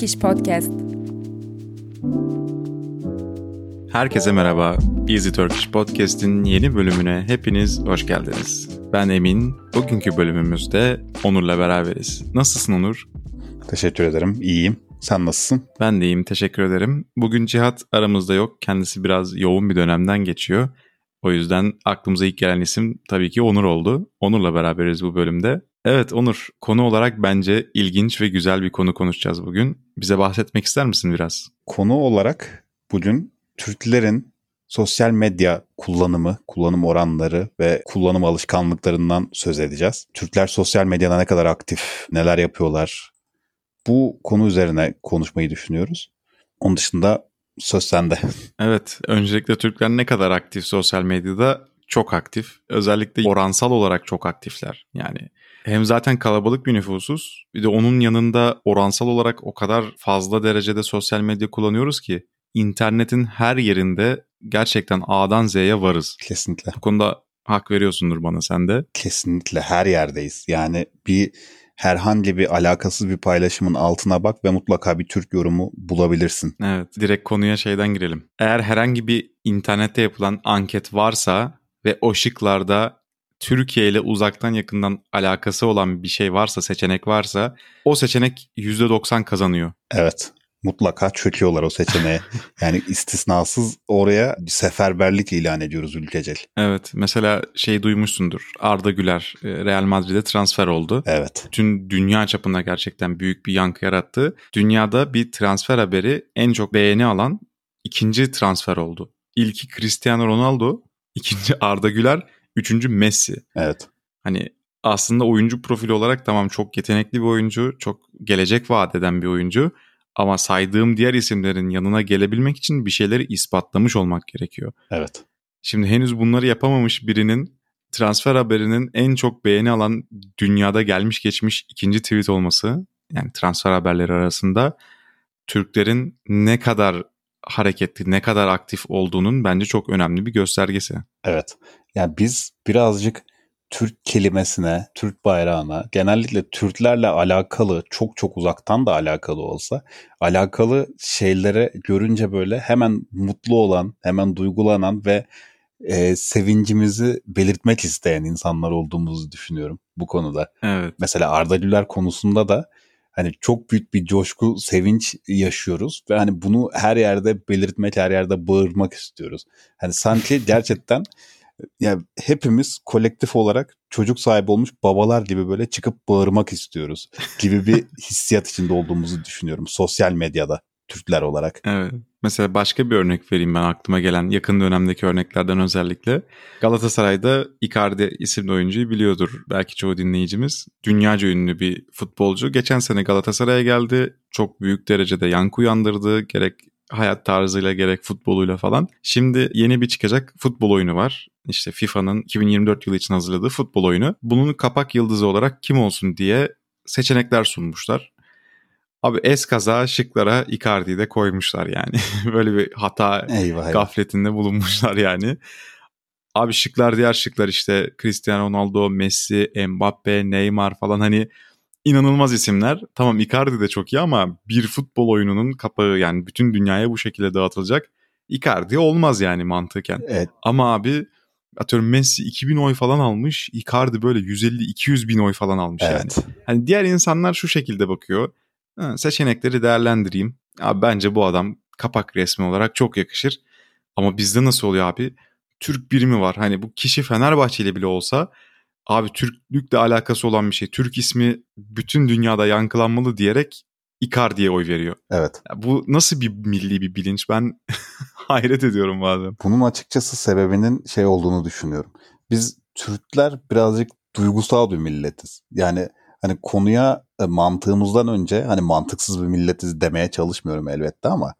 Turkish Podcast. Herkese merhaba. Easy Turkish Podcast'in yeni bölümüne hepiniz hoş geldiniz. Ben Emin. Bugünkü bölümümüzde Onur'la beraberiz. Nasılsın Onur? Teşekkür ederim. İyiyim. Sen nasılsın? Ben de iyiyim. Teşekkür ederim. Bugün Cihat aramızda yok. Kendisi biraz yoğun bir dönemden geçiyor. O yüzden aklımıza ilk gelen isim tabii ki Onur oldu. Onur'la beraberiz bu bölümde. Evet Onur, konu olarak bence ilginç ve güzel bir konu konuşacağız bugün. Bize bahsetmek ister misin biraz? Konu olarak bugün Türklerin sosyal medya kullanımı, kullanım oranları ve kullanım alışkanlıklarından söz edeceğiz. Türkler sosyal medyada ne kadar aktif, neler yapıyorlar? Bu konu üzerine konuşmayı düşünüyoruz. Onun dışında söz sende. Evet, öncelikle Türkler ne kadar aktif sosyal medyada? Çok aktif. Özellikle oransal olarak çok aktifler. Yani hem zaten kalabalık bir nüfusuz bir de onun yanında oransal olarak o kadar fazla derecede sosyal medya kullanıyoruz ki internetin her yerinde gerçekten A'dan Z'ye varız. Kesinlikle. Bu konuda hak veriyorsundur bana sen de. Kesinlikle her yerdeyiz. Yani bir herhangi bir alakasız bir paylaşımın altına bak ve mutlaka bir Türk yorumu bulabilirsin. Evet, direkt konuya şeyden girelim. Eğer herhangi bir internette yapılan anket varsa ve o şıklarda Türkiye ile uzaktan yakından alakası olan bir şey varsa, seçenek varsa o seçenek %90 kazanıyor. Evet. Mutlaka çöküyorlar o seçeneğe. yani istisnasız oraya bir seferberlik ilan ediyoruz ülkecel. Evet. Mesela şey duymuşsundur. Arda Güler e, Real Madrid'e transfer oldu. Evet. Bütün dünya çapında gerçekten büyük bir yankı yarattı. Dünyada bir transfer haberi en çok beğeni alan ikinci transfer oldu. İlki Cristiano Ronaldo, ikinci Arda Güler, üçüncü Messi. Evet. Hani aslında oyuncu profili olarak tamam çok yetenekli bir oyuncu, çok gelecek vaat eden bir oyuncu. Ama saydığım diğer isimlerin yanına gelebilmek için bir şeyleri ispatlamış olmak gerekiyor. Evet. Şimdi henüz bunları yapamamış birinin transfer haberinin en çok beğeni alan dünyada gelmiş geçmiş ikinci tweet olması yani transfer haberleri arasında Türklerin ne kadar hareketli, ne kadar aktif olduğunun bence çok önemli bir göstergesi. Evet. Yani biz birazcık Türk kelimesine, Türk bayrağına, genellikle Türklerle alakalı, çok çok uzaktan da alakalı olsa, alakalı şeylere görünce böyle hemen mutlu olan, hemen duygulanan ve e, sevincimizi belirtmek isteyen insanlar olduğumuzu düşünüyorum bu konuda. Evet. Mesela Arda Güler konusunda da hani çok büyük bir coşku, sevinç yaşıyoruz ve hani bunu her yerde belirtmek, her yerde bağırmak istiyoruz. Hani sanki gerçekten yani hepimiz kolektif olarak çocuk sahibi olmuş babalar gibi böyle çıkıp bağırmak istiyoruz gibi bir hissiyat içinde olduğumuzu düşünüyorum sosyal medyada Türkler olarak. Evet. Mesela başka bir örnek vereyim ben aklıma gelen yakın dönemdeki örneklerden özellikle. Galatasaray'da Icardi isimli oyuncuyu biliyordur belki çoğu dinleyicimiz. Dünyaca ünlü bir futbolcu. Geçen sene Galatasaray'a geldi. Çok büyük derecede yankı uyandırdı. Gerek hayat tarzıyla gerek futboluyla falan. Şimdi yeni bir çıkacak futbol oyunu var. İşte FIFA'nın 2024 yılı için hazırladığı futbol oyunu. Bunun kapak yıldızı olarak kim olsun diye seçenekler sunmuşlar. Abi eskaza şıklara Icardi'yi de koymuşlar yani. Böyle bir hata eyvah, gafletinde bulunmuşlar yani. Abi şıklar diğer şıklar işte Cristiano Ronaldo, Messi, Mbappe, Neymar falan hani inanılmaz isimler. Tamam Icardi de çok iyi ama bir futbol oyununun kapağı yani bütün dünyaya bu şekilde dağıtılacak. Icardi olmaz yani mantıken. Evet. Ama abi atıyorum Messi 2000 oy falan almış. Icardi böyle 150-200 bin oy falan almış evet. yani. Hani diğer insanlar şu şekilde bakıyor. Ha, seçenekleri değerlendireyim. Abi bence bu adam kapak resmi olarak çok yakışır. Ama bizde nasıl oluyor abi? Türk birimi var. Hani bu kişi Fenerbahçeli bile olsa abi Türklükle alakası olan bir şey. Türk ismi bütün dünyada yankılanmalı diyerek Icardi'ye oy veriyor. Evet. Ya bu nasıl bir milli bir bilinç? Ben hayret ediyorum bazen. Bunun açıkçası sebebinin şey olduğunu düşünüyorum. Biz Türkler birazcık duygusal bir milletiz. Yani hani konuya e, mantığımızdan önce hani mantıksız bir milletiz demeye çalışmıyorum elbette ama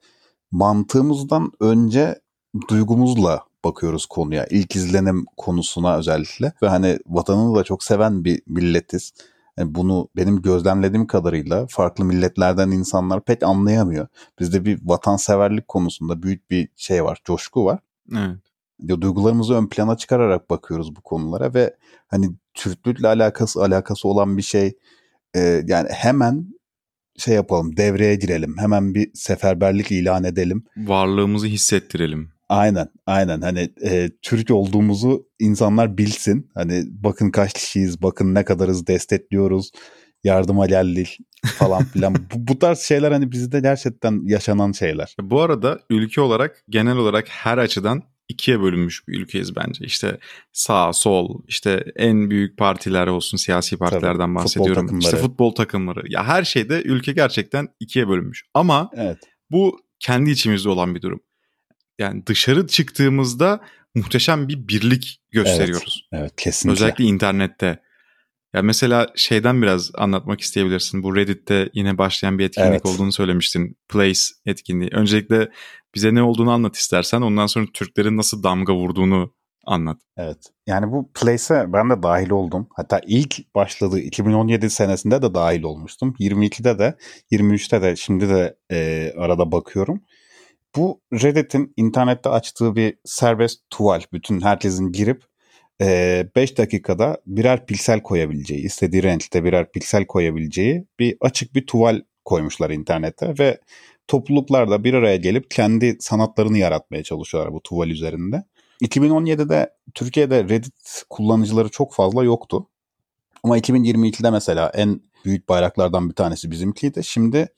mantığımızdan önce duygumuzla bakıyoruz konuya. İlk izlenim konusuna özellikle ve hani vatanını da çok seven bir milletiz. Yani bunu benim gözlemlediğim kadarıyla farklı milletlerden insanlar pek anlayamıyor. Bizde bir vatanseverlik konusunda büyük bir şey var, coşku var. Evet. Duygularımızı ön plana çıkararak bakıyoruz bu konulara ve hani Türklükle alakası alakası olan bir şey e, yani hemen şey yapalım, devreye girelim. Hemen bir seferberlik ilan edelim. Varlığımızı hissettirelim. Aynen, aynen. Hani e, Türk olduğumuzu insanlar bilsin. Hani bakın kaç kişiyiz, bakın ne kadarız destekliyoruz, yardıma geldik falan filan. bu, bu tarz şeyler hani bizde gerçekten yaşanan şeyler. Bu arada ülke olarak genel olarak her açıdan ikiye bölünmüş bir ülkeyiz bence. İşte sağ, sol, işte en büyük partiler olsun, siyasi partilerden Tabii, bahsediyorum. Futbol işte futbol takımları. Ya her şeyde ülke gerçekten ikiye bölünmüş. Ama evet. bu kendi içimizde olan bir durum. Yani dışarı çıktığımızda muhteşem bir birlik gösteriyoruz. Evet, evet kesinlikle. Özellikle internette. Ya mesela şeyden biraz anlatmak isteyebilirsin. Bu Reddit'te yine başlayan bir etkinlik evet. olduğunu söylemiştin. Place etkinliği. Öncelikle bize ne olduğunu anlat istersen. Ondan sonra Türklerin nasıl damga vurduğunu anlat. Evet. Yani bu Place'e ben de dahil oldum. Hatta ilk başladığı 2017 senesinde de dahil olmuştum. 22'de de 23'te de şimdi de e, arada bakıyorum. Bu Reddit'in internette açtığı bir serbest tuval. Bütün herkesin girip 5 dakikada birer piksel koyabileceği, istediği renkte birer piksel koyabileceği bir açık bir tuval koymuşlar internete ve topluluklar da bir araya gelip kendi sanatlarını yaratmaya çalışıyorlar bu tuval üzerinde. 2017'de Türkiye'de Reddit kullanıcıları çok fazla yoktu. Ama 2022'de mesela en büyük bayraklardan bir tanesi bizimkiydi. Şimdi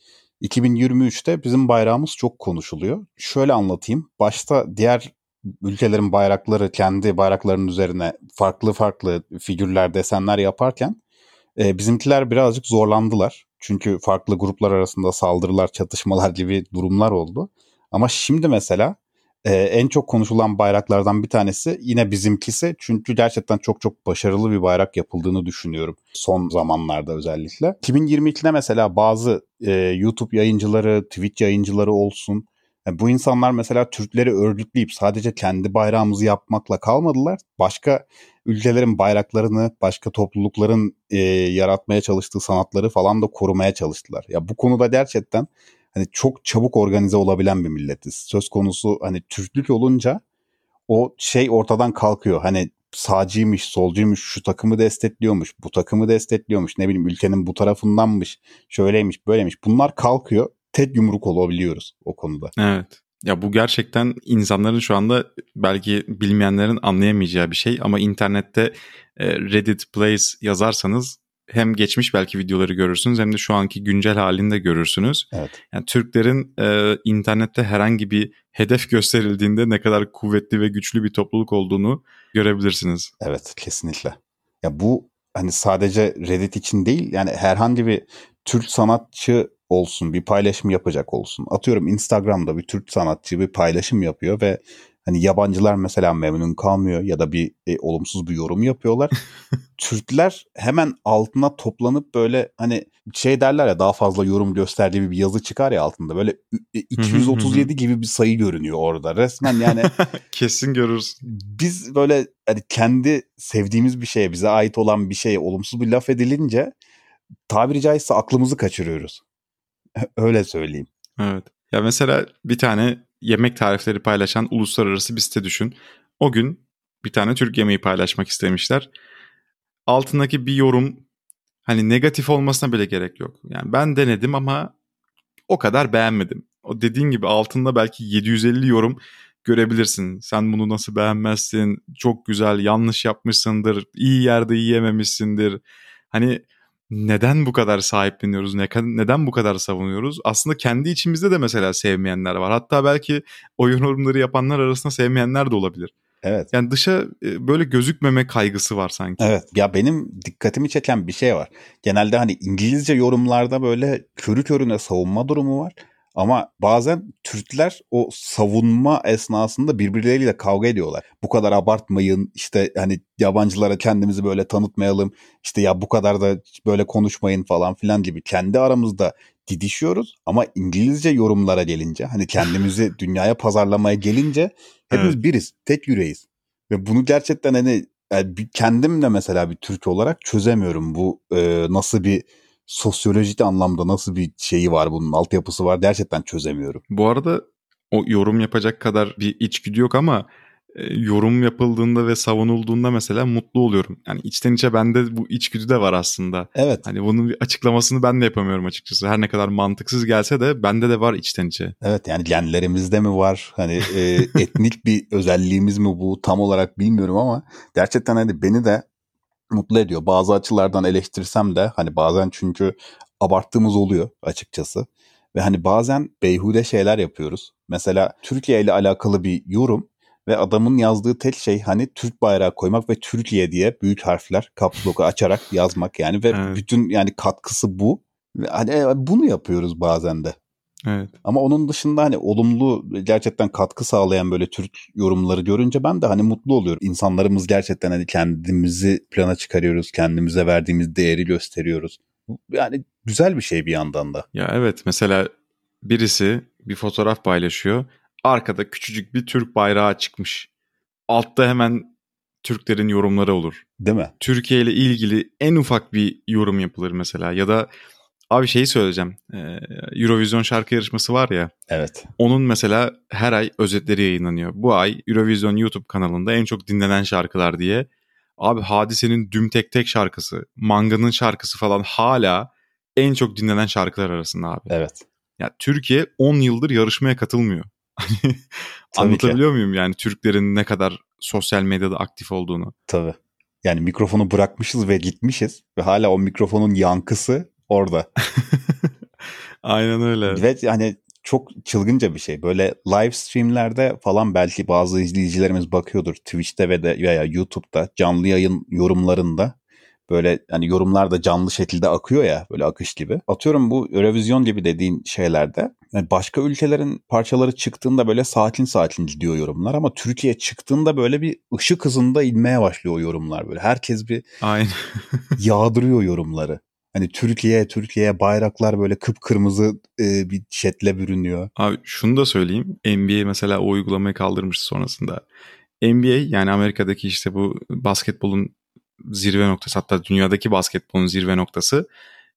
2023'te bizim bayrağımız çok konuşuluyor. Şöyle anlatayım. Başta diğer ülkelerin bayrakları kendi bayraklarının üzerine farklı farklı figürler, desenler yaparken e, bizimkiler birazcık zorlandılar. Çünkü farklı gruplar arasında saldırılar, çatışmalar gibi durumlar oldu. Ama şimdi mesela e, en çok konuşulan bayraklardan bir tanesi yine bizimkisi. Çünkü gerçekten çok çok başarılı bir bayrak yapıldığını düşünüyorum son zamanlarda özellikle. 2022'de mesela bazı e, YouTube yayıncıları, Twitch yayıncıları olsun yani bu insanlar mesela Türkleri örgütleyip sadece kendi bayrağımızı yapmakla kalmadılar. Başka ülkelerin bayraklarını, başka toplulukların e, yaratmaya çalıştığı sanatları falan da korumaya çalıştılar. Ya bu konuda gerçekten hani çok çabuk organize olabilen bir milletiz. Söz konusu hani Türklük olunca o şey ortadan kalkıyor. Hani sağcıymış, solcuymuş, şu takımı destekliyormuş, bu takımı destekliyormuş, ne bileyim ülkenin bu tarafındanmış, şöyleymiş, böyleymiş. Bunlar kalkıyor tek yumruk olabiliyoruz o konuda. Evet. Ya bu gerçekten insanların şu anda belki bilmeyenlerin anlayamayacağı bir şey ama internette e, Reddit Place yazarsanız hem geçmiş belki videoları görürsünüz hem de şu anki güncel halinde görürsünüz. Evet. Yani Türklerin e, internette herhangi bir hedef gösterildiğinde ne kadar kuvvetli ve güçlü bir topluluk olduğunu görebilirsiniz. Evet kesinlikle. Ya bu hani sadece Reddit için değil yani herhangi bir Türk sanatçı olsun, bir paylaşım yapacak olsun. Atıyorum Instagram'da bir Türk sanatçı bir paylaşım yapıyor ve hani yabancılar mesela memnun kalmıyor ya da bir e, olumsuz bir yorum yapıyorlar. Türkler hemen altına toplanıp böyle hani şey derler ya daha fazla yorum gösterdiği bir yazı çıkar ya altında. Böyle 237 gibi bir sayı görünüyor orada. Resmen yani kesin görürsün. Biz böyle hani kendi sevdiğimiz bir şeye, bize ait olan bir şeye olumsuz bir laf edilince tabiri caizse aklımızı kaçırıyoruz. Öyle söyleyeyim. Evet. Ya mesela bir tane yemek tarifleri paylaşan uluslararası bir site düşün. O gün bir tane Türk yemeği paylaşmak istemişler. Altındaki bir yorum hani negatif olmasına bile gerek yok. Yani ben denedim ama o kadar beğenmedim. O dediğin gibi altında belki 750 yorum görebilirsin. Sen bunu nasıl beğenmezsin? Çok güzel, yanlış yapmışsındır, iyi yerde yiyememişsindir. Hani neden bu kadar sahipleniyoruz? Ne, neden bu kadar savunuyoruz? Aslında kendi içimizde de mesela sevmeyenler var. Hatta belki o yorumları yapanlar arasında sevmeyenler de olabilir. Evet. Yani dışa e, böyle gözükmeme kaygısı var sanki. Evet. Ya benim dikkatimi çeken bir şey var. Genelde hani İngilizce yorumlarda böyle körü körüne savunma durumu var. Ama bazen Türkler o savunma esnasında birbirleriyle kavga ediyorlar. Bu kadar abartmayın işte hani yabancılara kendimizi böyle tanıtmayalım işte ya bu kadar da böyle konuşmayın falan filan gibi kendi aramızda didişiyoruz. Ama İngilizce yorumlara gelince hani kendimizi dünyaya pazarlamaya gelince hepimiz evet. biriz tek yüreğiz. Ve bunu gerçekten hani yani kendim de mesela bir Türk olarak çözemiyorum bu e, nasıl bir sosyolojik anlamda nasıl bir şeyi var bunun altyapısı var gerçekten çözemiyorum. Bu arada o yorum yapacak kadar bir içgüdü yok ama e, yorum yapıldığında ve savunulduğunda mesela mutlu oluyorum. Yani içten içe bende bu içgüdü de var aslında. Evet. Hani bunun bir açıklamasını ben de yapamıyorum açıkçası. Her ne kadar mantıksız gelse de bende de var içten içe. Evet yani genlerimizde mi var? Hani e, etnik bir özelliğimiz mi bu? Tam olarak bilmiyorum ama gerçekten hani beni de mutlu ediyor. Bazı açılardan eleştirsem de hani bazen çünkü abarttığımız oluyor açıkçası. Ve hani bazen beyhude şeyler yapıyoruz. Mesela Türkiye ile alakalı bir yorum ve adamın yazdığı tek şey hani Türk bayrağı koymak ve Türkiye diye büyük harfler caps lock'u açarak yazmak yani ve evet. bütün yani katkısı bu. Hani bunu yapıyoruz bazen de. Evet. Ama onun dışında hani olumlu gerçekten katkı sağlayan böyle Türk yorumları görünce ben de hani mutlu oluyorum. İnsanlarımız gerçekten hani kendimizi plana çıkarıyoruz, kendimize verdiğimiz değeri gösteriyoruz. Yani güzel bir şey bir yandan da. Ya evet mesela birisi bir fotoğraf paylaşıyor. Arkada küçücük bir Türk bayrağı çıkmış. Altta hemen Türklerin yorumları olur. Değil mi? Türkiye ile ilgili en ufak bir yorum yapılır mesela ya da Abi şeyi söyleyeceğim. Ee, Eurovision şarkı yarışması var ya. Evet. Onun mesela her ay özetleri yayınlanıyor. Bu ay Eurovision YouTube kanalında en çok dinlenen şarkılar diye. Abi Hadise'nin Düm Tek Tek şarkısı, Manga'nın şarkısı falan hala en çok dinlenen şarkılar arasında abi. Evet. Ya Türkiye 10 yıldır yarışmaya katılmıyor. Anlatabiliyor ki. muyum yani Türklerin ne kadar sosyal medyada aktif olduğunu? Tabii. Yani mikrofonu bırakmışız ve gitmişiz ve hala o mikrofonun yankısı orada. Aynen öyle. Ve hani çok çılgınca bir şey. Böyle live streamlerde falan belki bazı izleyicilerimiz bakıyordur. Twitch'te ve de veya YouTube'da canlı yayın yorumlarında böyle hani yorumlar da canlı şekilde akıyor ya böyle akış gibi. Atıyorum bu Eurovision gibi dediğin şeylerde yani başka ülkelerin parçaları çıktığında böyle sakin sakin gidiyor yorumlar ama Türkiye çıktığında böyle bir ışık hızında inmeye başlıyor yorumlar böyle. Herkes bir Aynen. yağdırıyor yorumları. Hani Türkiye, Türkiye bayraklar böyle kıpkırmızı e, bir şetle bürünüyor. Abi şunu da söyleyeyim. NBA mesela o uygulamayı kaldırmış sonrasında. NBA yani Amerika'daki işte bu basketbolun zirve noktası hatta dünyadaki basketbolun zirve noktası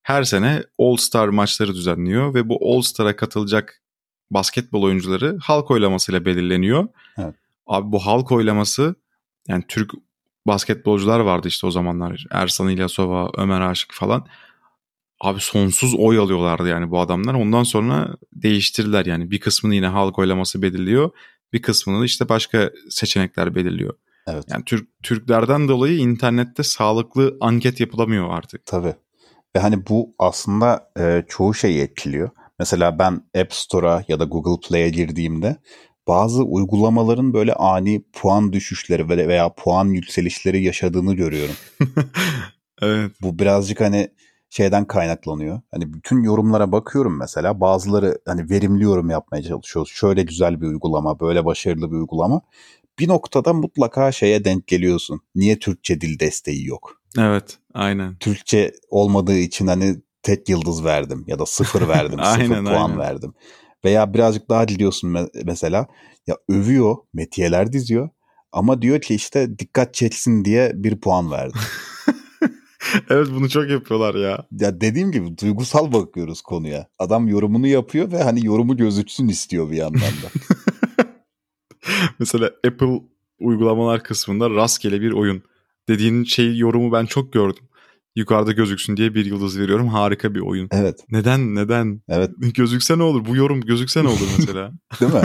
her sene All Star maçları düzenliyor ve bu All Star'a katılacak basketbol oyuncuları halk oylamasıyla belirleniyor. Evet. Abi bu halk oylaması yani Türk basketbolcular vardı işte o zamanlar. Ersan İlyasova, Ömer Aşık falan. Abi sonsuz oy alıyorlardı yani bu adamlar. Ondan sonra değiştirdiler yani. Bir kısmını yine halk oylaması belirliyor. Bir kısmını işte başka seçenekler belirliyor. Evet. Yani Türk Türklerden dolayı internette sağlıklı anket yapılamıyor artık. Tabii. Ve hani bu aslında e, çoğu şeyi etkiliyor. Mesela ben App Store'a ya da Google Play'e girdiğimde bazı uygulamaların böyle ani puan düşüşleri veya puan yükselişleri yaşadığını görüyorum. evet. Bu birazcık hani şeyden kaynaklanıyor. Hani bütün yorumlara bakıyorum mesela. Bazıları hani verimli yorum yapmaya çalışıyoruz. Şöyle güzel bir uygulama, böyle başarılı bir uygulama. Bir noktada mutlaka şeye denk geliyorsun. Niye Türkçe dil desteği yok? Evet, aynen. Türkçe olmadığı için hani tek yıldız verdim ya da sıfır verdim, aynen, sıfır puan aynen. verdim. Veya birazcık daha diliyorsun mesela ya övüyor, metiyeler diziyor ama diyor ki işte dikkat çeksin diye bir puan verdim. evet bunu çok yapıyorlar ya. Ya dediğim gibi duygusal bakıyoruz konuya. Adam yorumunu yapıyor ve hani yorumu gözüksün istiyor bir yandan da. Mesela Apple uygulamalar kısmında rastgele bir oyun dediğin şey yorumu ben çok gördüm. Yukarıda gözüksün diye bir yıldız veriyorum. Harika bir oyun. Evet. Neden? Neden? Evet. Gözükse ne olur? Bu yorum gözükse ne olur mesela? Değil mi?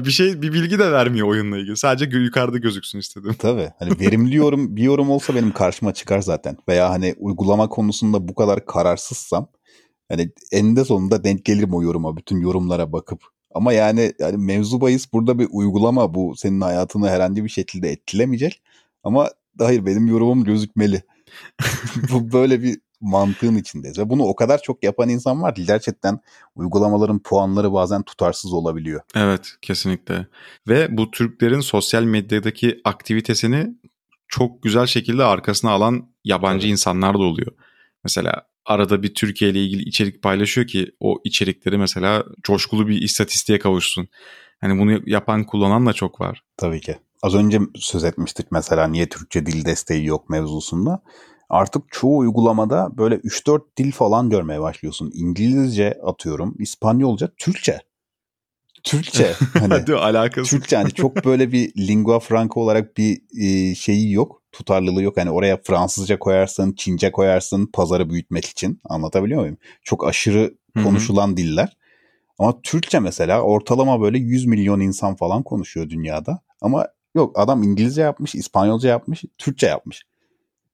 bir şey bir bilgi de vermiyor oyunla ilgili. Sadece yukarıda gözüksün istedim. Tabii. Hani verimli yorum bir yorum olsa benim karşıma çıkar zaten. Veya hani uygulama konusunda bu kadar kararsızsam hani eninde sonunda denk gelirim o yoruma. Bütün yorumlara bakıp. Ama yani yani mevzu bahis burada bir uygulama bu senin hayatını herhangi bir şekilde etkilemeyecek. Ama hayır benim yorumum gözükmeli. bu böyle bir mantığın içindeyiz. Ve bunu o kadar çok yapan insan var ki gerçekten uygulamaların puanları bazen tutarsız olabiliyor. Evet kesinlikle. Ve bu Türklerin sosyal medyadaki aktivitesini çok güzel şekilde arkasına alan yabancı evet. insanlar da oluyor. Mesela arada bir Türkiye ile ilgili içerik paylaşıyor ki o içerikleri mesela coşkulu bir istatistiğe kavuşsun. Hani bunu yapan kullanan da çok var. Tabii ki. Az önce söz etmiştik mesela niye Türkçe dil desteği yok mevzusunda. Artık çoğu uygulamada böyle 3-4 dil falan görmeye başlıyorsun. İngilizce atıyorum, İspanyolca, Türkçe. Türkçe. Hani, Hadi alakası. Türkçe hani çok böyle bir lingua franca olarak bir e, şeyi yok. Tutarlılığı yok. Hani oraya Fransızca koyarsın, Çince koyarsın pazarı büyütmek için. Anlatabiliyor muyum? Çok aşırı konuşulan diller. Ama Türkçe mesela ortalama böyle 100 milyon insan falan konuşuyor dünyada. Ama yok adam İngilizce yapmış, İspanyolca yapmış, Türkçe yapmış.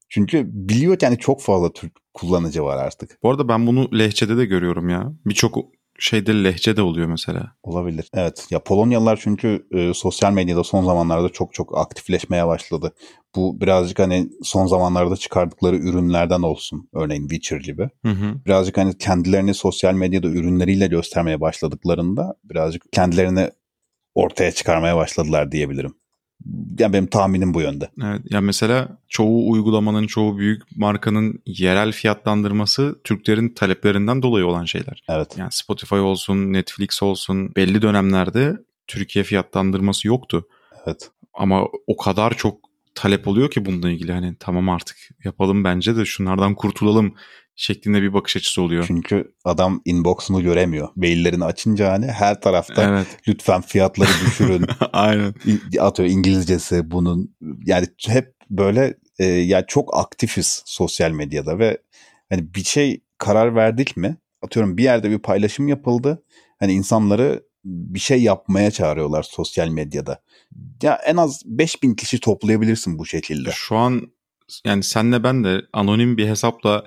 Çünkü biliyor ki hani çok fazla Türk kullanıcı var artık. Bu arada ben bunu lehçede de görüyorum ya. Birçok şeyde lehçe de oluyor mesela. Olabilir. Evet. Ya Polonyalılar çünkü e, sosyal medyada son zamanlarda çok çok aktifleşmeye başladı. Bu birazcık hani son zamanlarda çıkardıkları ürünlerden olsun. Örneğin Witcher gibi. Hı hı. Birazcık hani kendilerini sosyal medyada ürünleriyle göstermeye başladıklarında birazcık kendilerini ortaya çıkarmaya başladılar diyebilirim. Yani benim tahminim bu yönde. Evet. Ya mesela çoğu uygulamanın, çoğu büyük markanın yerel fiyatlandırması Türklerin taleplerinden dolayı olan şeyler. Evet. Yani Spotify olsun, Netflix olsun belli dönemlerde Türkiye fiyatlandırması yoktu. Evet. Ama o kadar çok talep oluyor ki bununla ilgili hani tamam artık yapalım bence de şunlardan kurtulalım şeklinde bir bakış açısı oluyor. Çünkü adam inbox'unu göremiyor. Maillerini açınca hani her tarafta Evet. lütfen fiyatları düşürün. Aynen. Atıyor İngilizcesi bunun yani hep böyle e, ya çok aktifiz sosyal medyada ve hani bir şey karar verdik mi atıyorum bir yerde bir paylaşım yapıldı hani insanları bir şey yapmaya çağırıyorlar sosyal medyada. Ya en az 5000 kişi toplayabilirsin bu şekilde. Şu an yani senle ben de anonim bir hesapla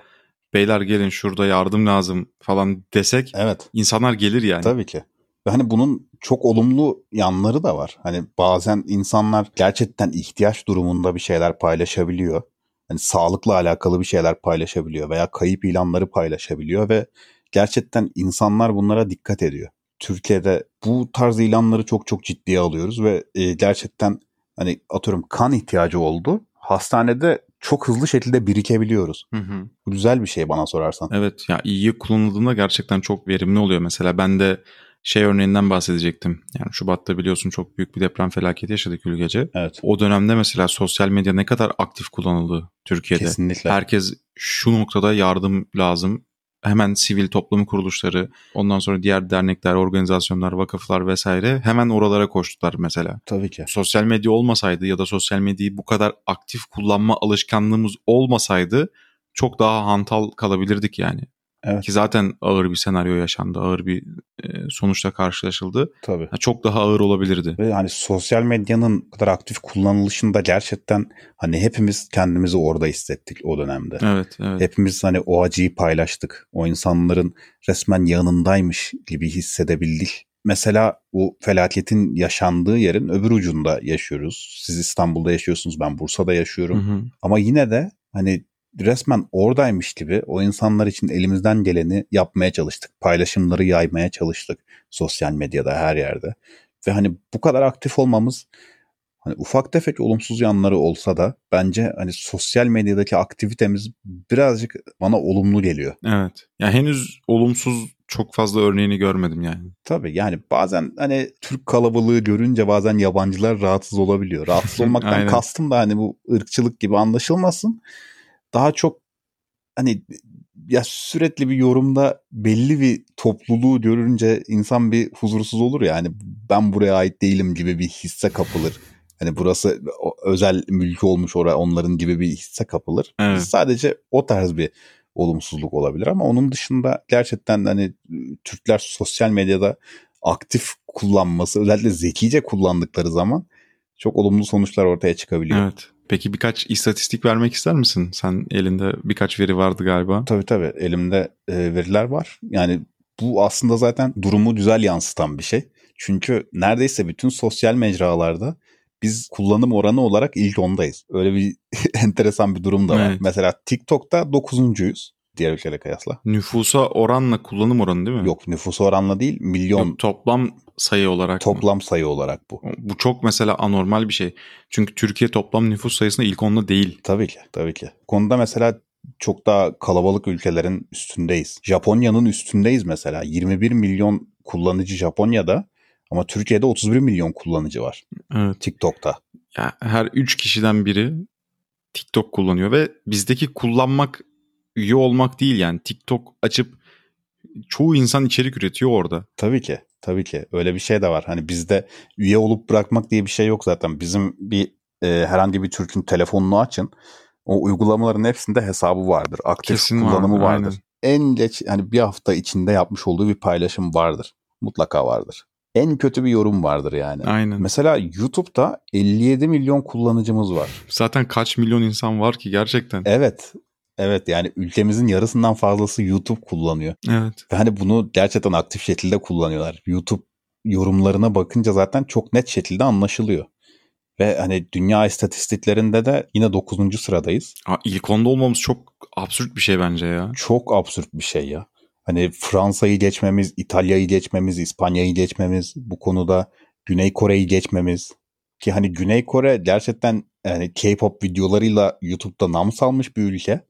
beyler gelin şurada yardım lazım falan desek Evet. insanlar gelir yani. Tabii ki. Ve hani bunun çok olumlu yanları da var. Hani bazen insanlar gerçekten ihtiyaç durumunda bir şeyler paylaşabiliyor. Hani sağlıkla alakalı bir şeyler paylaşabiliyor veya kayıp ilanları paylaşabiliyor ve gerçekten insanlar bunlara dikkat ediyor. Türkiye'de bu tarz ilanları çok çok ciddiye alıyoruz ve e, gerçekten hani atıyorum kan ihtiyacı oldu. Hastanede çok hızlı şekilde birikebiliyoruz. Hı hı. Bu güzel bir şey bana sorarsan. Evet ya iyi kullanıldığında gerçekten çok verimli oluyor. Mesela ben de şey örneğinden bahsedecektim. Yani Şubat'ta biliyorsun çok büyük bir deprem felaketi yaşadık ülkece. Evet. O dönemde mesela sosyal medya ne kadar aktif kullanıldı Türkiye'de. Kesinlikle. Herkes şu noktada yardım lazım. Hemen sivil toplum kuruluşları, ondan sonra diğer dernekler, organizasyonlar, vakıflar vesaire hemen oralara koştular mesela. Tabii ki. Sosyal medya olmasaydı ya da sosyal medyayı bu kadar aktif kullanma alışkanlığımız olmasaydı çok daha hantal kalabilirdik yani. Evet. Ki zaten ağır bir senaryo yaşandı, ağır bir e, sonuçla karşılaşıldı. Tabii. Ha, Çok daha ağır olabilirdi. Ve hani sosyal medyanın kadar aktif kullanılışında gerçekten hani hepimiz kendimizi orada hissettik o dönemde. Evet, evet. Hepimiz hani o acıyı paylaştık. O insanların resmen yanındaymış gibi hissedebildik. Mesela bu felaketin yaşandığı yerin öbür ucunda yaşıyoruz. Siz İstanbul'da yaşıyorsunuz, ben Bursa'da yaşıyorum. Hı hı. Ama yine de hani resmen oradaymış gibi o insanlar için elimizden geleni yapmaya çalıştık. Paylaşımları yaymaya çalıştık sosyal medyada her yerde. Ve hani bu kadar aktif olmamız hani ufak tefek olumsuz yanları olsa da bence hani sosyal medyadaki aktivitemiz birazcık bana olumlu geliyor. Evet. Ya henüz olumsuz çok fazla örneğini görmedim yani. Tabii yani bazen hani Türk kalabalığı görünce bazen yabancılar rahatsız olabiliyor. Rahatsız olmaktan kastım da hani bu ırkçılık gibi anlaşılmasın. Daha çok hani ya sürekli bir yorumda belli bir topluluğu görünce insan bir huzursuz olur ya hani ben buraya ait değilim gibi bir hisse kapılır. Hani burası özel mülkü olmuş oraya onların gibi bir hisse kapılır. Evet. Sadece o tarz bir olumsuzluk olabilir ama onun dışında gerçekten hani Türkler sosyal medyada aktif kullanması özellikle zekice kullandıkları zaman çok olumlu sonuçlar ortaya çıkabiliyor. Evet. Peki birkaç istatistik vermek ister misin? Sen elinde birkaç veri vardı galiba. Tabii tabii elimde e, veriler var. Yani bu aslında zaten durumu güzel yansıtan bir şey. Çünkü neredeyse bütün sosyal mecralarda biz kullanım oranı olarak ilk ondayız. Öyle bir enteresan bir durum da var. Evet. Mesela TikTok'ta dokuzuncuyuz diğer ülkelere kıyasla. Nüfusa oranla kullanım oranı değil mi? Yok nüfus oranla değil milyon Yok, toplam sayı olarak. mı? toplam sayı olarak bu. Bu çok mesela anormal bir şey. Çünkü Türkiye toplam nüfus sayısında ilk onda değil. Tabii ki, tabii ki. Konuda mesela çok daha kalabalık ülkelerin üstündeyiz. Japonya'nın üstündeyiz mesela. 21 milyon kullanıcı Japonya'da ama Türkiye'de 31 milyon kullanıcı var Evet. TikTok'ta. Ya her 3 kişiden biri TikTok kullanıyor ve bizdeki kullanmak üye olmak değil yani TikTok açıp çoğu insan içerik üretiyor orada. Tabii ki. Tabii ki. Öyle bir şey de var. Hani bizde üye olup bırakmak diye bir şey yok zaten. Bizim bir e, herhangi bir Türk'ün telefonunu açın. O uygulamaların hepsinde hesabı vardır. Aktif Kesin kullanımı var, vardır. En geç hani bir hafta içinde yapmış olduğu bir paylaşım vardır. Mutlaka vardır. En kötü bir yorum vardır yani. Aynen. Mesela YouTube'da 57 milyon kullanıcımız var. Zaten kaç milyon insan var ki gerçekten. Evet. Evet yani ülkemizin yarısından fazlası YouTube kullanıyor. Evet. Ve hani bunu gerçekten aktif şekilde kullanıyorlar. YouTube yorumlarına bakınca zaten çok net şekilde anlaşılıyor. Ve hani dünya istatistiklerinde de yine 9. sıradayız. Ha, ilk onda olmamız çok absürt bir şey bence ya. Çok absürt bir şey ya. Hani Fransa'yı geçmemiz, İtalya'yı geçmemiz, İspanya'yı geçmemiz, bu konuda Güney Kore'yi geçmemiz. Ki hani Güney Kore gerçekten yani K-pop videolarıyla YouTube'da nam salmış bir ülke.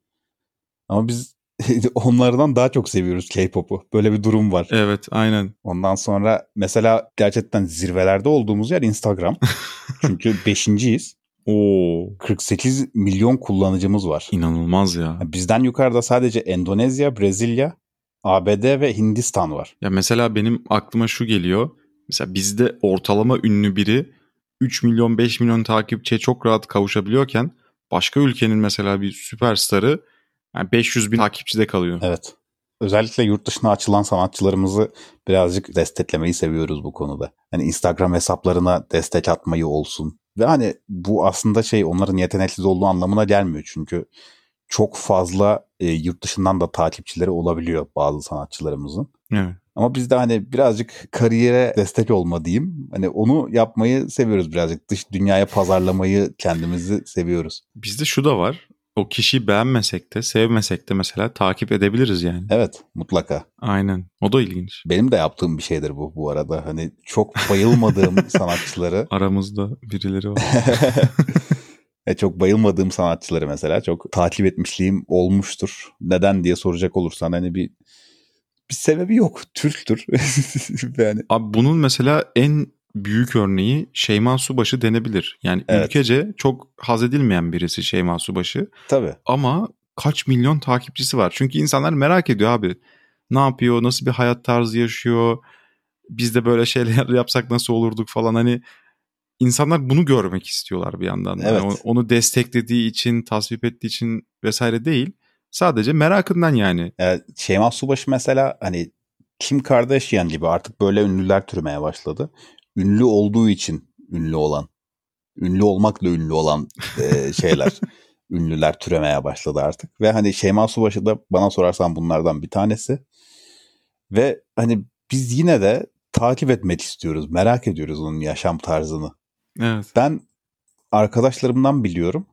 Ama biz onlardan daha çok seviyoruz K-pop'u. Böyle bir durum var. Evet aynen. Ondan sonra mesela gerçekten zirvelerde olduğumuz yer Instagram. Çünkü beşinciyiz. Oo 48 milyon kullanıcımız var. inanılmaz ya. Bizden yukarıda sadece Endonezya, Brezilya, ABD ve Hindistan var. Ya mesela benim aklıma şu geliyor. Mesela bizde ortalama ünlü biri 3 milyon 5 milyon takipçiye çok rahat kavuşabiliyorken başka ülkenin mesela bir süperstarı yani 500 bin takipçide kalıyor. Evet. Özellikle yurt dışına açılan sanatçılarımızı birazcık desteklemeyi seviyoruz bu konuda. Hani Instagram hesaplarına destek atmayı olsun. Ve hani bu aslında şey onların yeteneksiz olduğu anlamına gelmiyor. Çünkü çok fazla e, yurt dışından da takipçileri olabiliyor bazı sanatçılarımızın. Evet. Ama biz de hani birazcık kariyere destek olma diyeyim. Hani onu yapmayı seviyoruz birazcık. Dış dünyaya pazarlamayı kendimizi seviyoruz. Bizde şu da var. O kişiyi beğenmesek de sevmesek de mesela takip edebiliriz yani. Evet mutlaka. Aynen. O da ilginç. Benim de yaptığım bir şeydir bu bu arada. Hani çok bayılmadığım sanatçıları Aramızda birileri var. e, çok bayılmadığım sanatçıları mesela çok takip etmişliğim olmuştur. Neden diye soracak olursan hani bir bir sebebi yok. Türktür. yani Abi bunun mesela en büyük örneği Şeyma Subaşı denebilir. Yani Evet. ülkece çok haz edilmeyen birisi Şeyma Subaşı. tabii. Ama kaç milyon takipçisi var. Çünkü insanlar merak ediyor abi. Ne yapıyor? Nasıl bir hayat tarzı yaşıyor? Biz de böyle şeyler yapsak nasıl olurduk falan hani insanlar bunu görmek istiyorlar bir yandan. Yani Evet. onu- onu desteklediği için, tasvip ettiği için vesaire değil. Sadece merakından yani. E, Şeyma Subaşı mesela hani Kim Kardashian gibi artık böyle ünlüler türemeye başladı. Ünlü olduğu için ünlü olan, ünlü olmakla ünlü olan e, şeyler, ünlüler türemeye başladı artık. Ve hani Şeyma Subaşı da bana sorarsan bunlardan bir tanesi. Ve hani biz yine de takip etmek istiyoruz, merak ediyoruz onun yaşam tarzını. Evet. Ben arkadaşlarımdan biliyorum.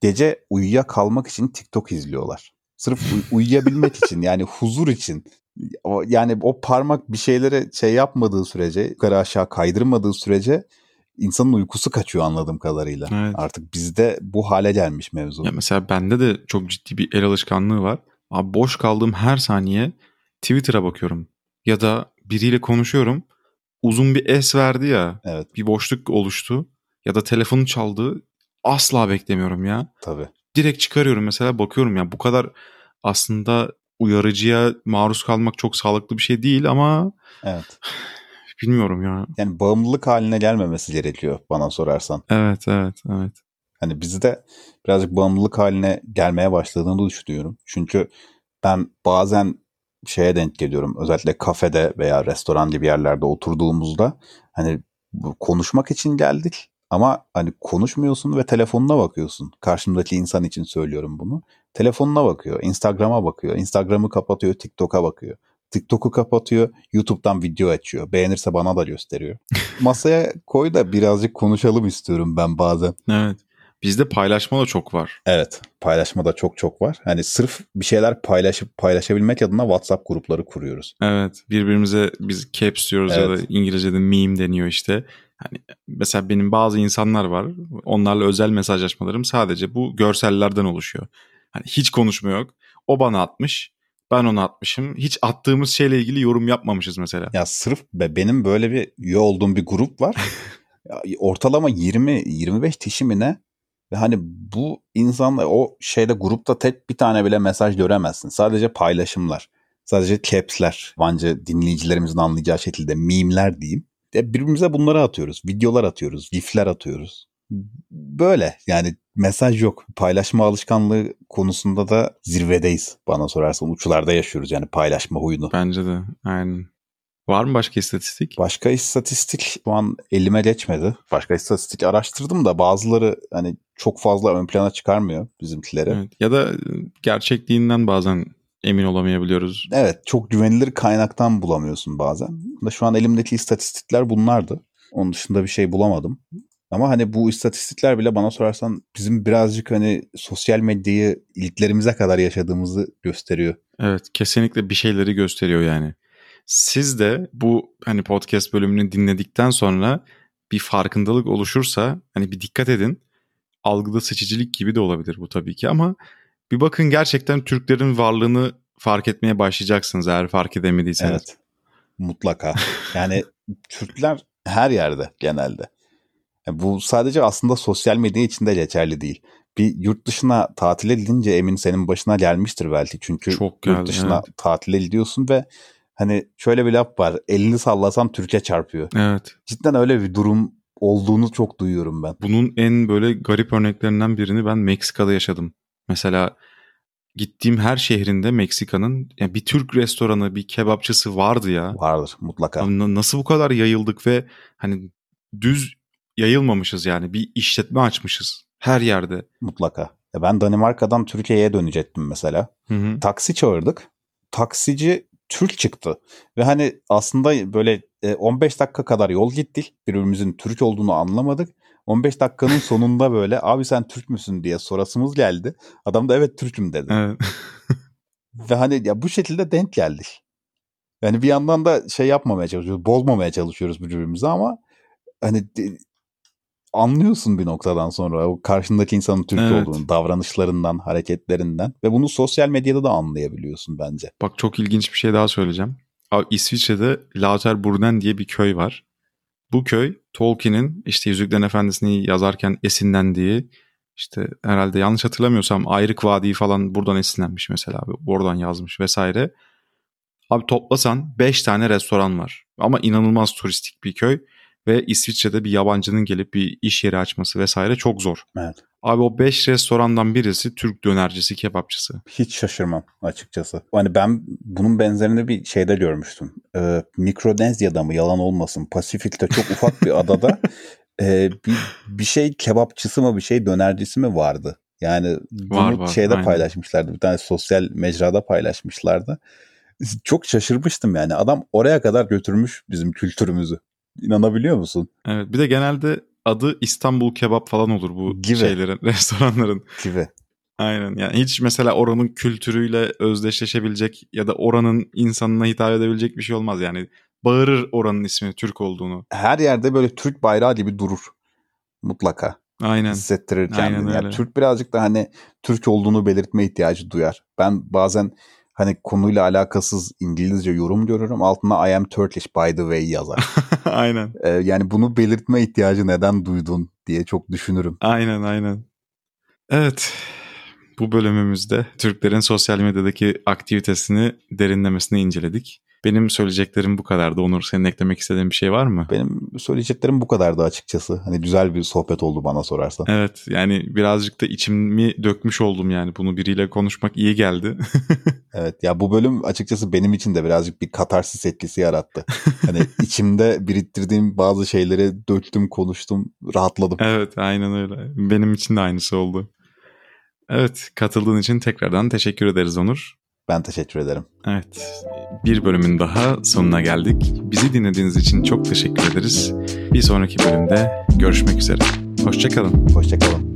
Gece uyuyakalmak için TikTok izliyorlar. Sırf uy- uyuyabilmek için yani huzur için. O, yani o parmak bir şeylere şey yapmadığı sürece, yukarı aşağı kaydırmadığı sürece insanın uykusu kaçıyor anladığım kadarıyla. Evet. Artık bizde bu hale gelmiş mevzu. Ya mesela bende de çok ciddi bir el alışkanlığı var. Abi boş kaldığım her saniye Twitter'a bakıyorum. Ya da biriyle konuşuyorum. Uzun bir es verdi ya. Evet Bir boşluk oluştu. Ya da telefonu çaldı. Asla beklemiyorum ya. tabii. Direkt çıkarıyorum mesela bakıyorum ya bu kadar aslında uyarıcıya maruz kalmak çok sağlıklı bir şey değil ama Evet. bilmiyorum ya. Yani bağımlılık haline gelmemesi gerekiyor bana sorarsan. Evet evet evet. Hani bizde birazcık bağımlılık haline gelmeye başladığını düşünüyorum. Çünkü ben bazen şeye denk geliyorum. Özellikle kafede veya restoran gibi yerlerde oturduğumuzda hani konuşmak için geldik ama hani konuşmuyorsun ve telefonuna bakıyorsun. Karşımdaki insan için söylüyorum bunu. Telefonuna bakıyor, Instagram'a bakıyor, Instagram'ı kapatıyor, TikTok'a bakıyor. TikTok'u kapatıyor, YouTube'dan video açıyor. Beğenirse bana da gösteriyor. Masaya koy da birazcık konuşalım istiyorum ben bazen. Evet. Bizde paylaşma da çok var. Evet. Paylaşma da çok çok var. Hani sırf bir şeyler paylaşıp paylaşabilmek adına WhatsApp grupları kuruyoruz. Evet birbirimize biz caps diyoruz ya da Evet. İngilizce'de meme deniyor işte. Hani mesela benim bazı insanlar var. Onlarla özel mesajlaşmalarım sadece bu görsellerden oluşuyor. Hani hiç konuşma yok. O bana atmış. Ben ona atmışım. Hiç attığımız şeyle ilgili yorum yapmamışız mesela. Ya sırf be, benim böyle bir üye olduğum bir grup var. Ortalama 20-25 kişi mi ne? Ve hani bu insanlar o şeyde grupta tek bir tane bile mesaj göremezsin. Sadece paylaşımlar. Sadece caps'ler, bence dinleyicilerimizin anlayacağı şekilde mimler diyeyim. Ya birbirimize bunları atıyoruz. Videolar atıyoruz, gifler atıyoruz. Böyle yani mesaj yok. Paylaşma alışkanlığı konusunda da zirvedeyiz bana sorarsan. Uçlarda yaşıyoruz yani paylaşma huyunu. Bence de aynen. Var mı başka istatistik? Başka istatistik şu an elime geçmedi. Başka istatistik araştırdım da bazıları hani çok fazla ön plana çıkarmıyor bizimkileri. Evet. Ya da gerçekliğinden bazen emin olamayabiliyoruz. Evet çok güvenilir kaynaktan bulamıyorsun bazen. Şu an elimdeki istatistikler bunlardı. Onun dışında bir şey bulamadım. Ama hani bu istatistikler bile bana sorarsan bizim birazcık hani sosyal medyayı ilklerimize kadar yaşadığımızı gösteriyor. Evet kesinlikle bir şeyleri gösteriyor yani. Siz de bu hani podcast bölümünü dinledikten sonra bir farkındalık oluşursa hani bir dikkat edin. Algıda seçicilik gibi de olabilir bu tabii ki ama bir bakın gerçekten Türklerin varlığını fark etmeye başlayacaksınız eğer fark edemediyseniz. Evet. Mutlaka. Yani Türkler her yerde genelde. Yani bu sadece aslında sosyal medya içinde geçerli değil. Bir yurt dışına tatile gidince emin senin başına gelmiştir belki. Çünkü Çok geldi, yurt dışına evet. tatile gidiyorsun ve hani şöyle bir laf var. Elini sallasan Türkiye çarpıyor. Evet. Cidden öyle bir durum olduğunu çok duyuyorum ben. Bunun en böyle garip örneklerinden birini ben Meksika'da yaşadım. Mesela gittiğim her şehrinde Meksika'nın yani bir Türk restoranı, bir kebapçısı vardı ya. Vardır mutlaka. Abi nasıl bu kadar yayıldık ve hani düz yayılmamışız yani. Bir işletme açmışız her yerde. Mutlaka. Ya ben Danimarka'dan Türkiye'ye dönecektim mesela. Hı hı. Taksi çağırdık. Taksici Türk çıktı. Ve hani aslında böyle 15 e, dakika kadar yol gittik. Birbirimizin Türk olduğunu anlamadık. 15 dakikanın sonunda böyle abi sen Türk müsün diye sorasımız geldi. Adam da evet Türk'üm dedi. Evet. Ve hani ya bu şekilde denk geldik. Yani bir yandan da şey yapmamaya çalışıyoruz, bozmamaya çalışıyoruz birbirimizi ama hani anlıyorsun bir noktadan sonra o karşındaki insanın Türk evet. olduğunu, davranışlarından, hareketlerinden ve bunu sosyal medyada da anlayabiliyorsun bence. Bak çok ilginç bir şey daha söyleyeceğim. Abi İsviçre'de Lauterburnen diye bir köy var. Bu köy Tolkien'in işte Yüzüklerin Efendisi'ni yazarken esinlendiği işte herhalde yanlış hatırlamıyorsam Ayrık Vadii falan buradan esinlenmiş mesela abi. Oradan yazmış vesaire. Abi toplasan 5 tane restoran var. Ama inanılmaz turistik bir köy ve İsviçre'de bir yabancının gelip bir iş yeri açması vesaire çok zor. Evet. Abi o 5 restorandan birisi Türk dönercisi, kebapçısı. Hiç şaşırmam açıkçası. Hani ben bunun benzerini bir şeyde görmüştüm. Ee, Mikronezya'da mı yalan olmasın Pasifik'te çok ufak bir adada e, bir, bir şey kebapçısı mı bir şey dönercisi mi vardı? Yani bunu var, var, şeyde aynen. paylaşmışlardı. Bir tane sosyal mecrada paylaşmışlardı. Çok şaşırmıştım yani. Adam oraya kadar götürmüş bizim kültürümüzü. İnanabiliyor musun? Evet bir de genelde adı İstanbul kebap falan olur bu Gibi. şeylerin, restoranların. Gibi. Aynen yani hiç mesela oranın kültürüyle özdeşleşebilecek ya da oranın insanına hitap edebilecek bir şey olmaz yani. Bağırır oranın ismi Türk olduğunu. Her yerde böyle Türk bayrağı gibi durur mutlaka. Aynen. Hissettirir kendini. Aynen öyle. Yani Türk birazcık da hani Türk olduğunu belirtme ihtiyacı duyar. Ben bazen hani konuyla alakasız İngilizce yorum görürüm. Altına I am Turkish by the way yazar. aynen. Ee, yani bunu belirtme ihtiyacı neden duydun diye çok düşünürüm. Aynen aynen. Evet. Bu bölümümüzde Türklerin sosyal medyadaki aktivitesini derinlemesine inceledik. Benim söyleyeceklerim bu kadardı. Onur senin eklemek istediğin bir şey var mı? Benim söyleyeceklerim bu kadardı açıkçası. Hani güzel bir sohbet oldu bana sorarsan. Evet yani birazcık da içimi dökmüş oldum yani. Bunu biriyle konuşmak iyi geldi. evet ya bu bölüm açıkçası benim için de birazcık bir katarsis etkisi yarattı. Hani içimde biriktirdiğim bazı şeyleri döktüm, konuştum, rahatladım. Evet aynen öyle. Benim için de aynısı oldu. Evet katıldığın için tekrardan teşekkür ederiz Onur. Ben teşekkür ederim. Evet, bir bölümün daha sonuna geldik. Bizi dinlediğiniz için çok teşekkür ederiz. Bir sonraki bölümde görüşmek üzere. Hoşçakalın. Hoşçakalın.